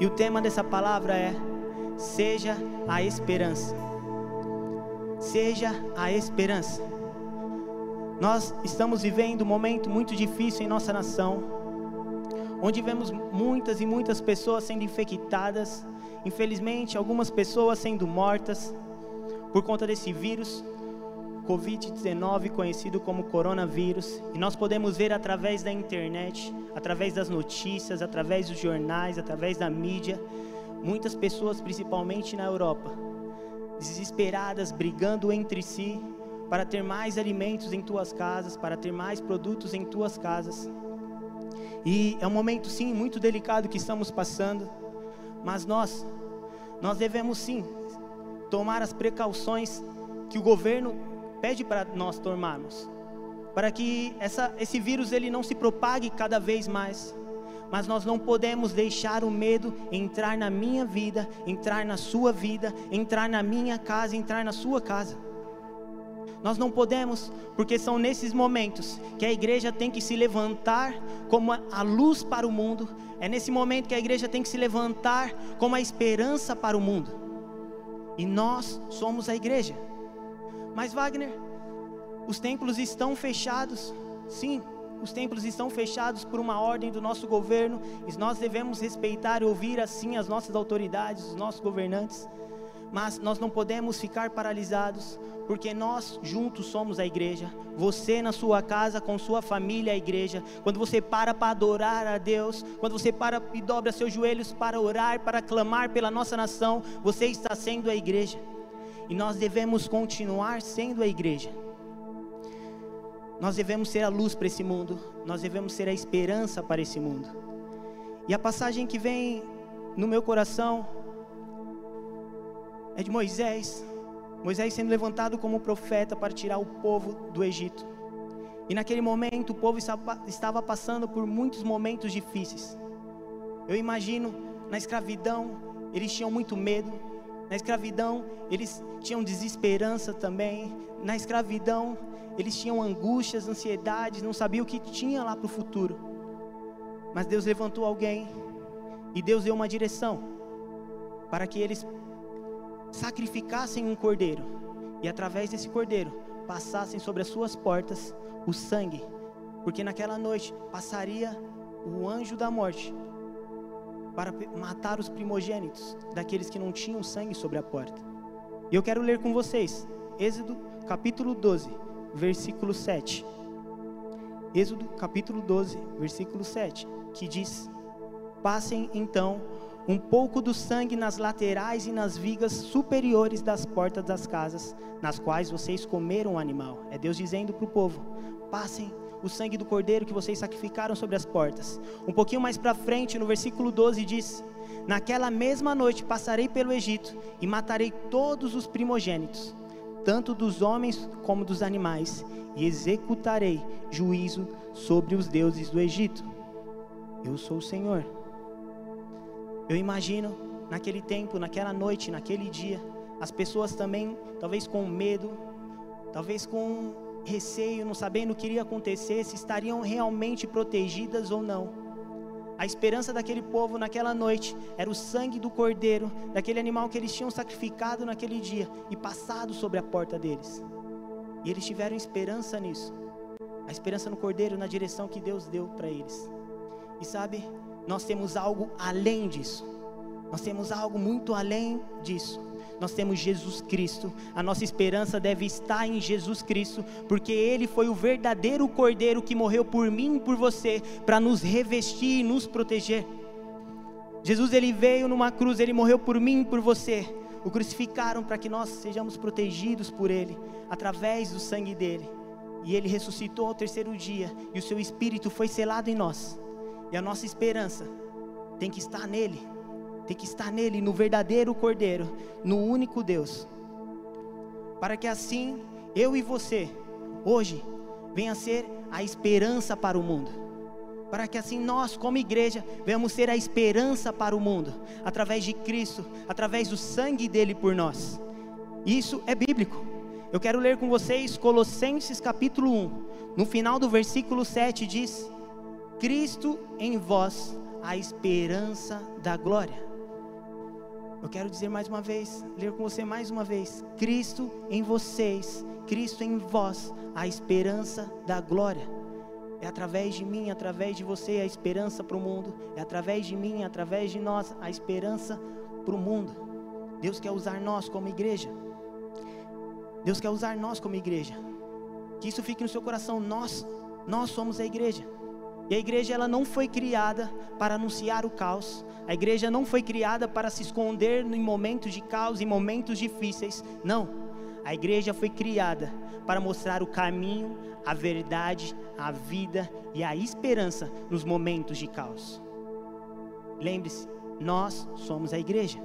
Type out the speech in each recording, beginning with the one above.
E o tema dessa palavra é: Seja a esperança. Seja a esperança. Nós estamos vivendo um momento muito difícil em nossa nação, onde vemos muitas e muitas pessoas sendo infectadas, infelizmente, algumas pessoas sendo mortas por conta desse vírus, Covid-19, conhecido como coronavírus, e nós podemos ver através da internet, através das notícias, através dos jornais, através da mídia, muitas pessoas, principalmente na Europa, desesperadas, brigando entre si para ter mais alimentos em tuas casas, para ter mais produtos em tuas casas. E é um momento sim muito delicado que estamos passando, mas nós nós devemos sim tomar as precauções que o governo pede para nós tomarmos, para que essa, esse vírus ele não se propague cada vez mais mas nós não podemos deixar o medo entrar na minha vida, entrar na sua vida, entrar na minha casa, entrar na sua casa. Nós não podemos, porque são nesses momentos que a igreja tem que se levantar como a luz para o mundo, é nesse momento que a igreja tem que se levantar como a esperança para o mundo. E nós somos a igreja. Mas Wagner, os templos estão fechados. Sim, os templos estão fechados por uma ordem do nosso governo e nós devemos respeitar e ouvir assim as nossas autoridades, os nossos governantes. Mas nós não podemos ficar paralisados, porque nós juntos somos a igreja. Você na sua casa, com sua família, a igreja. Quando você para para adorar a Deus, quando você para e dobra seus joelhos para orar, para clamar pela nossa nação, você está sendo a igreja. E nós devemos continuar sendo a igreja. Nós devemos ser a luz para esse mundo, nós devemos ser a esperança para esse mundo. E a passagem que vem no meu coração é de Moisés. Moisés sendo levantado como profeta para tirar o povo do Egito. E naquele momento o povo estava passando por muitos momentos difíceis. Eu imagino na escravidão, eles tinham muito medo. Na escravidão, eles tinham desesperança também. Na escravidão, eles tinham angústias, ansiedades, não sabiam o que tinha lá para o futuro. Mas Deus levantou alguém e Deus deu uma direção para que eles sacrificassem um cordeiro e através desse cordeiro passassem sobre as suas portas o sangue, porque naquela noite passaria o anjo da morte para matar os primogênitos daqueles que não tinham sangue sobre a porta. E eu quero ler com vocês Êxodo capítulo 12, versículo 7. Êxodo capítulo 12, versículo 7, que diz: Passem então um pouco do sangue nas laterais e nas vigas superiores das portas das casas, nas quais vocês comeram o animal. É Deus dizendo para o povo: passem o sangue do cordeiro que vocês sacrificaram sobre as portas. Um pouquinho mais para frente, no versículo 12, diz: Naquela mesma noite passarei pelo Egito e matarei todos os primogênitos tanto dos homens como dos animais, e executarei juízo sobre os deuses do Egito. Eu sou o Senhor. Eu imagino naquele tempo, naquela noite, naquele dia, as pessoas também, talvez com medo, talvez com receio, não sabendo o que iria acontecer, se estariam realmente protegidas ou não. A esperança daquele povo naquela noite era o sangue do cordeiro, daquele animal que eles tinham sacrificado naquele dia e passado sobre a porta deles. E eles tiveram esperança nisso. A esperança no cordeiro, na direção que Deus deu para eles. E sabe, nós temos algo além disso. Nós temos algo muito além disso nós temos Jesus Cristo. A nossa esperança deve estar em Jesus Cristo, porque Ele foi o verdadeiro Cordeiro que morreu por mim e por você, para nos revestir e nos proteger. Jesus ele veio numa cruz, ele morreu por mim e por você. O crucificaram para que nós sejamos protegidos por Ele, através do sangue dele. E Ele ressuscitou ao terceiro dia, e o Seu Espírito foi selado em nós. E a nossa esperança tem que estar nele tem que estar nele, no verdadeiro Cordeiro, no único Deus. Para que assim eu e você, hoje, venha ser a esperança para o mundo. Para que assim nós, como igreja, venhamos ser a esperança para o mundo, através de Cristo, através do sangue dele por nós. Isso é bíblico. Eu quero ler com vocês Colossenses capítulo 1. No final do versículo 7 diz: Cristo em vós, a esperança da glória. Eu quero dizer mais uma vez, ler com você mais uma vez: Cristo em vocês, Cristo em vós, a esperança da glória. É através de mim, através de você, a esperança para o mundo. É através de mim, através de nós, a esperança para o mundo. Deus quer usar nós como igreja. Deus quer usar nós como igreja. Que isso fique no seu coração. Nós, nós somos a igreja. E a igreja ela não foi criada para anunciar o caos. A igreja não foi criada para se esconder em momentos de caos, em momentos difíceis. Não. A igreja foi criada para mostrar o caminho, a verdade, a vida e a esperança nos momentos de caos. Lembre-se, nós somos a igreja.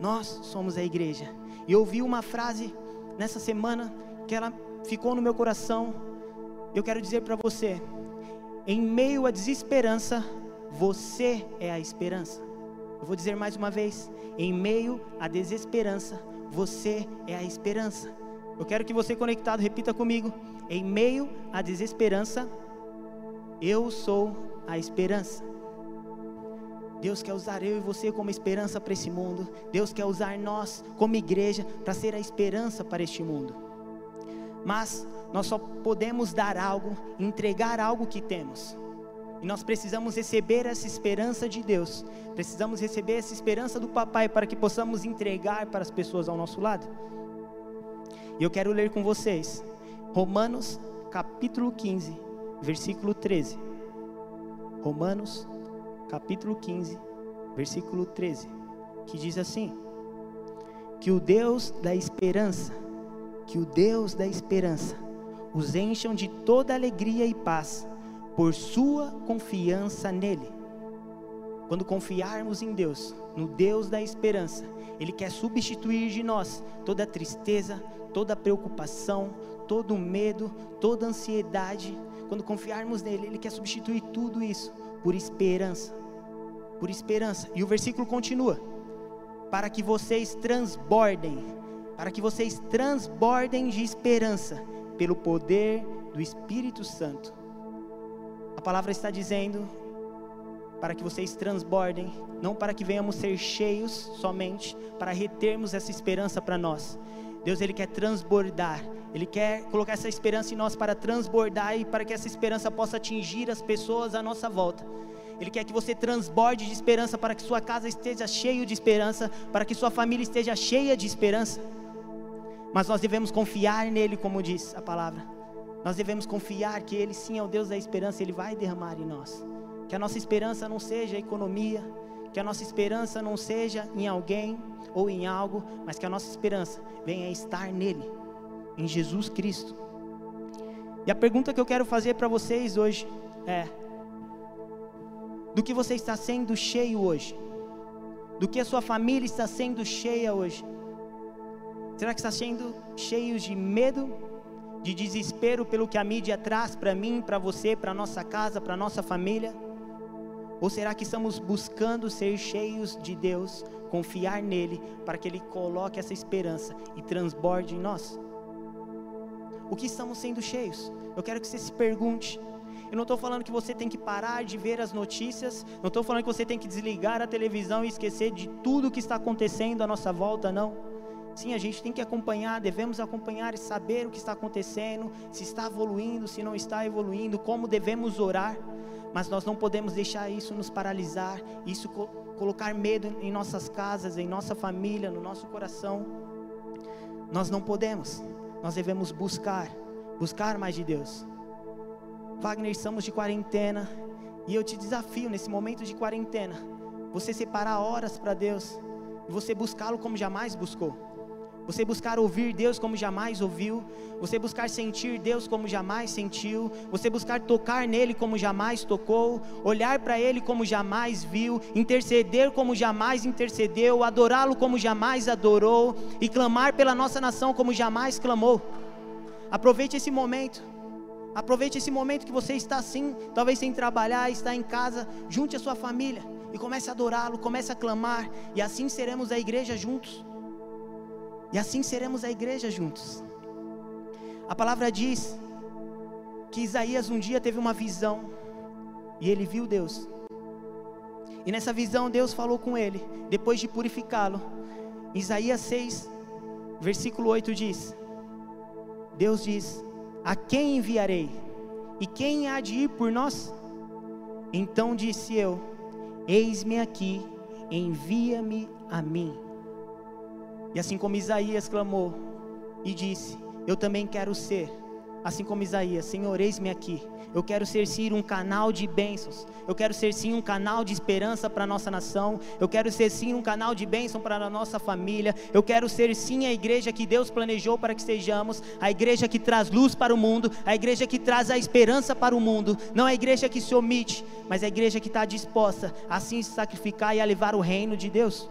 Nós somos a igreja. E eu ouvi uma frase nessa semana que ela ficou no meu coração. Eu quero dizer para você: em meio à desesperança, você é a esperança. Eu vou dizer mais uma vez: em meio à desesperança, você é a esperança. Eu quero que você conectado repita comigo: em meio à desesperança, eu sou a esperança. Deus quer usar eu e você como esperança para esse mundo. Deus quer usar nós como igreja para ser a esperança para este mundo. Mas nós só podemos dar algo, entregar algo que temos. E nós precisamos receber essa esperança de Deus. Precisamos receber essa esperança do Papai para que possamos entregar para as pessoas ao nosso lado. E eu quero ler com vocês Romanos capítulo 15, versículo 13. Romanos capítulo 15, versículo 13, que diz assim: Que o Deus da esperança, que o Deus da esperança os encham de toda alegria e paz por sua confiança nele. Quando confiarmos em Deus, no Deus da esperança, Ele quer substituir de nós toda tristeza, toda preocupação, todo medo, toda ansiedade. Quando confiarmos nele, Ele quer substituir tudo isso por esperança. Por esperança. E o versículo continua: para que vocês transbordem, para que vocês transbordem de esperança pelo poder do Espírito Santo. A palavra está dizendo para que vocês transbordem, não para que venhamos ser cheios somente, para retermos essa esperança para nós. Deus ele quer transbordar, ele quer colocar essa esperança em nós para transbordar e para que essa esperança possa atingir as pessoas à nossa volta. Ele quer que você transborde de esperança para que sua casa esteja cheia de esperança, para que sua família esteja cheia de esperança. Mas nós devemos confiar nele, como diz a palavra. Nós devemos confiar que ele sim é o Deus da esperança, ele vai derramar em nós. Que a nossa esperança não seja economia, que a nossa esperança não seja em alguém ou em algo, mas que a nossa esperança venha estar nele, em Jesus Cristo. E a pergunta que eu quero fazer para vocês hoje é: do que você está sendo cheio hoje? Do que a sua família está sendo cheia hoje? Será que está sendo cheios de medo, de desespero pelo que a mídia traz para mim, para você, para nossa casa, para nossa família? Ou será que estamos buscando ser cheios de Deus, confiar nele, para que ele coloque essa esperança e transborde em nós? O que estamos sendo cheios? Eu quero que você se pergunte. Eu não estou falando que você tem que parar de ver as notícias, não estou falando que você tem que desligar a televisão e esquecer de tudo que está acontecendo à nossa volta, não. Sim, a gente tem que acompanhar, devemos acompanhar e saber o que está acontecendo, se está evoluindo, se não está evoluindo, como devemos orar, mas nós não podemos deixar isso nos paralisar, isso co colocar medo em nossas casas, em nossa família, no nosso coração. Nós não podemos, nós devemos buscar, buscar mais de Deus. Wagner, estamos de quarentena e eu te desafio nesse momento de quarentena, você separar horas para Deus e você buscá-lo como jamais buscou você buscar ouvir Deus como jamais ouviu, você buscar sentir Deus como jamais sentiu, você buscar tocar nele como jamais tocou, olhar para ele como jamais viu, interceder como jamais intercedeu, adorá-lo como jamais adorou. E clamar pela nossa nação como jamais clamou. Aproveite esse momento. Aproveite esse momento que você está assim, talvez sem trabalhar, está em casa, junte a sua família e comece a adorá-lo, comece a clamar, e assim seremos a igreja juntos. E assim seremos a igreja juntos. A palavra diz que Isaías um dia teve uma visão e ele viu Deus. E nessa visão Deus falou com ele, depois de purificá-lo. Isaías 6, versículo 8 diz: Deus diz: A quem enviarei? E quem há de ir por nós? Então disse eu: Eis-me aqui, envia-me a mim. E assim como Isaías clamou e disse: Eu também quero ser assim como Isaías, Senhor, eis-me aqui. Eu quero ser sim um canal de bênçãos. Eu quero ser sim um canal de esperança para a nossa nação. Eu quero ser sim um canal de bênção para a nossa família. Eu quero ser sim a igreja que Deus planejou para que sejamos. A igreja que traz luz para o mundo. A igreja que traz a esperança para o mundo. Não a igreja que se omite, mas a igreja que está disposta a sim se sacrificar e a levar o reino de Deus.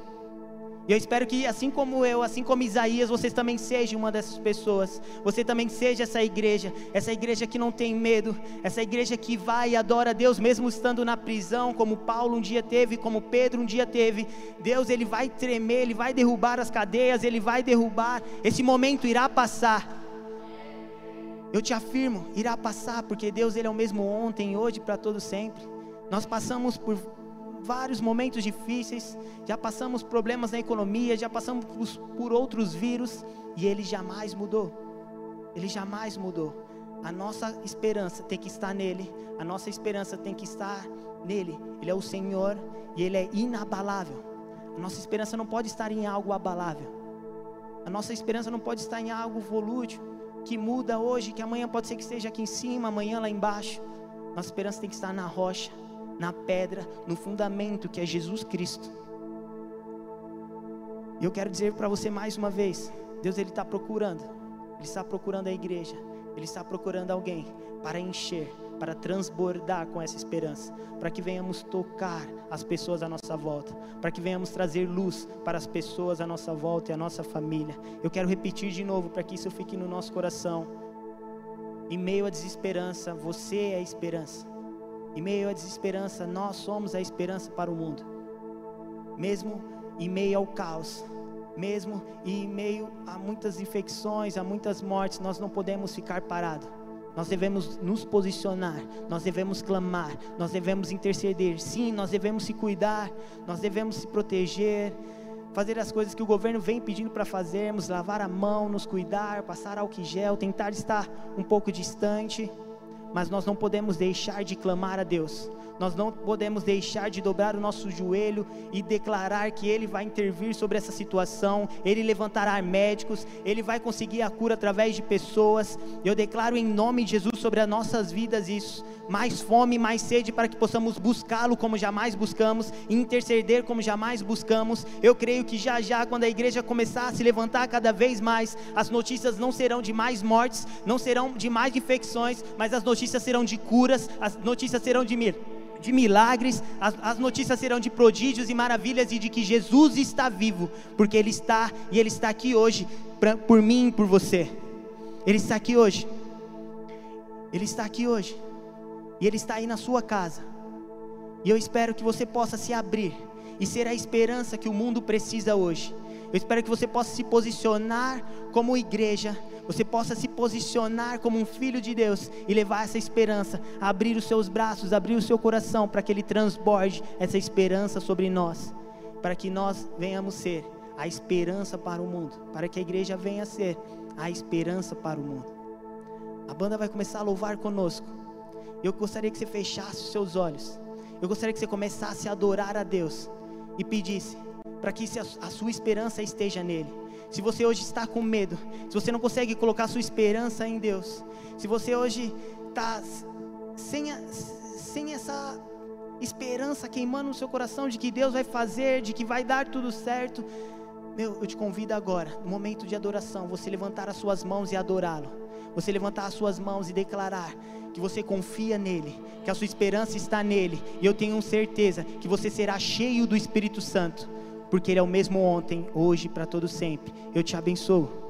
E eu espero que, assim como eu, assim como Isaías, vocês também sejam uma dessas pessoas. Você também seja essa igreja, essa igreja que não tem medo, essa igreja que vai e adora Deus, mesmo estando na prisão, como Paulo um dia teve, como Pedro um dia teve. Deus, ele vai tremer, ele vai derrubar as cadeias, ele vai derrubar. Esse momento irá passar. Eu te afirmo, irá passar, porque Deus, ele é o mesmo ontem, hoje, para todo sempre. Nós passamos por vários momentos difíceis, já passamos problemas na economia, já passamos por outros vírus e ele jamais mudou. Ele jamais mudou. A nossa esperança tem que estar nele. A nossa esperança tem que estar nele. Ele é o Senhor e ele é inabalável. A nossa esperança não pode estar em algo abalável. A nossa esperança não pode estar em algo volútil, que muda hoje, que amanhã pode ser que esteja aqui em cima, amanhã lá embaixo. Nossa esperança tem que estar na rocha, na pedra, no fundamento que é Jesus Cristo. E eu quero dizer para você mais uma vez: Deus ele está procurando, Ele está procurando a igreja, Ele está procurando alguém para encher, para transbordar com essa esperança, para que venhamos tocar as pessoas à nossa volta, para que venhamos trazer luz para as pessoas à nossa volta e à nossa família. Eu quero repetir de novo para que isso fique no nosso coração. Em meio à desesperança, você é a esperança. Em meio à desesperança, nós somos a esperança para o mundo. Mesmo em meio ao caos, mesmo em meio a muitas infecções, a muitas mortes, nós não podemos ficar parados. Nós devemos nos posicionar, nós devemos clamar, nós devemos interceder. Sim, nós devemos se cuidar, nós devemos se proteger, fazer as coisas que o governo vem pedindo para fazermos, lavar a mão, nos cuidar, passar álcool gel, tentar estar um pouco distante mas nós não podemos deixar de clamar a Deus, nós não podemos deixar de dobrar o nosso joelho e declarar que Ele vai intervir sobre essa situação, Ele levantará médicos, Ele vai conseguir a cura através de pessoas. Eu declaro em nome de Jesus sobre as nossas vidas isso, mais fome, mais sede para que possamos buscá-lo como jamais buscamos, interceder como jamais buscamos. Eu creio que já já, quando a igreja começar a se levantar cada vez mais, as notícias não serão de mais mortes, não serão de mais infecções, mas as notícias serão de curas, as notícias serão de mir de milagres, as, as, notícias serão de prodígios e maravilhas e de que Jesus está vivo, porque Ele está e Ele está aqui hoje pra, por mim e por você. Ele está aqui hoje. Ele está aqui hoje. E Ele está aí na sua casa. E eu espero que você possa se abrir e ser a esperança que o mundo precisa hoje. Eu espero que você possa se posicionar como igreja você possa se posicionar como um filho de Deus e levar essa esperança, abrir os seus braços, abrir o seu coração para que ele transborde essa esperança sobre nós, para que nós venhamos ser a esperança para o mundo, para que a igreja venha ser a esperança para o mundo. A banda vai começar a louvar conosco. Eu gostaria que você fechasse os seus olhos. Eu gostaria que você começasse a adorar a Deus e pedisse para que a sua esperança esteja nele se você hoje está com medo, se você não consegue colocar sua esperança em Deus, se você hoje está sem, a, sem essa esperança queimando no seu coração de que Deus vai fazer, de que vai dar tudo certo, meu, eu te convido agora, no momento de adoração, você levantar as suas mãos e adorá-lo. Você levantar as suas mãos e declarar que você confia nele, que a sua esperança está nele, e eu tenho certeza que você será cheio do Espírito Santo porque Ele é o mesmo ontem, hoje, para todo sempre. Eu te abençoo.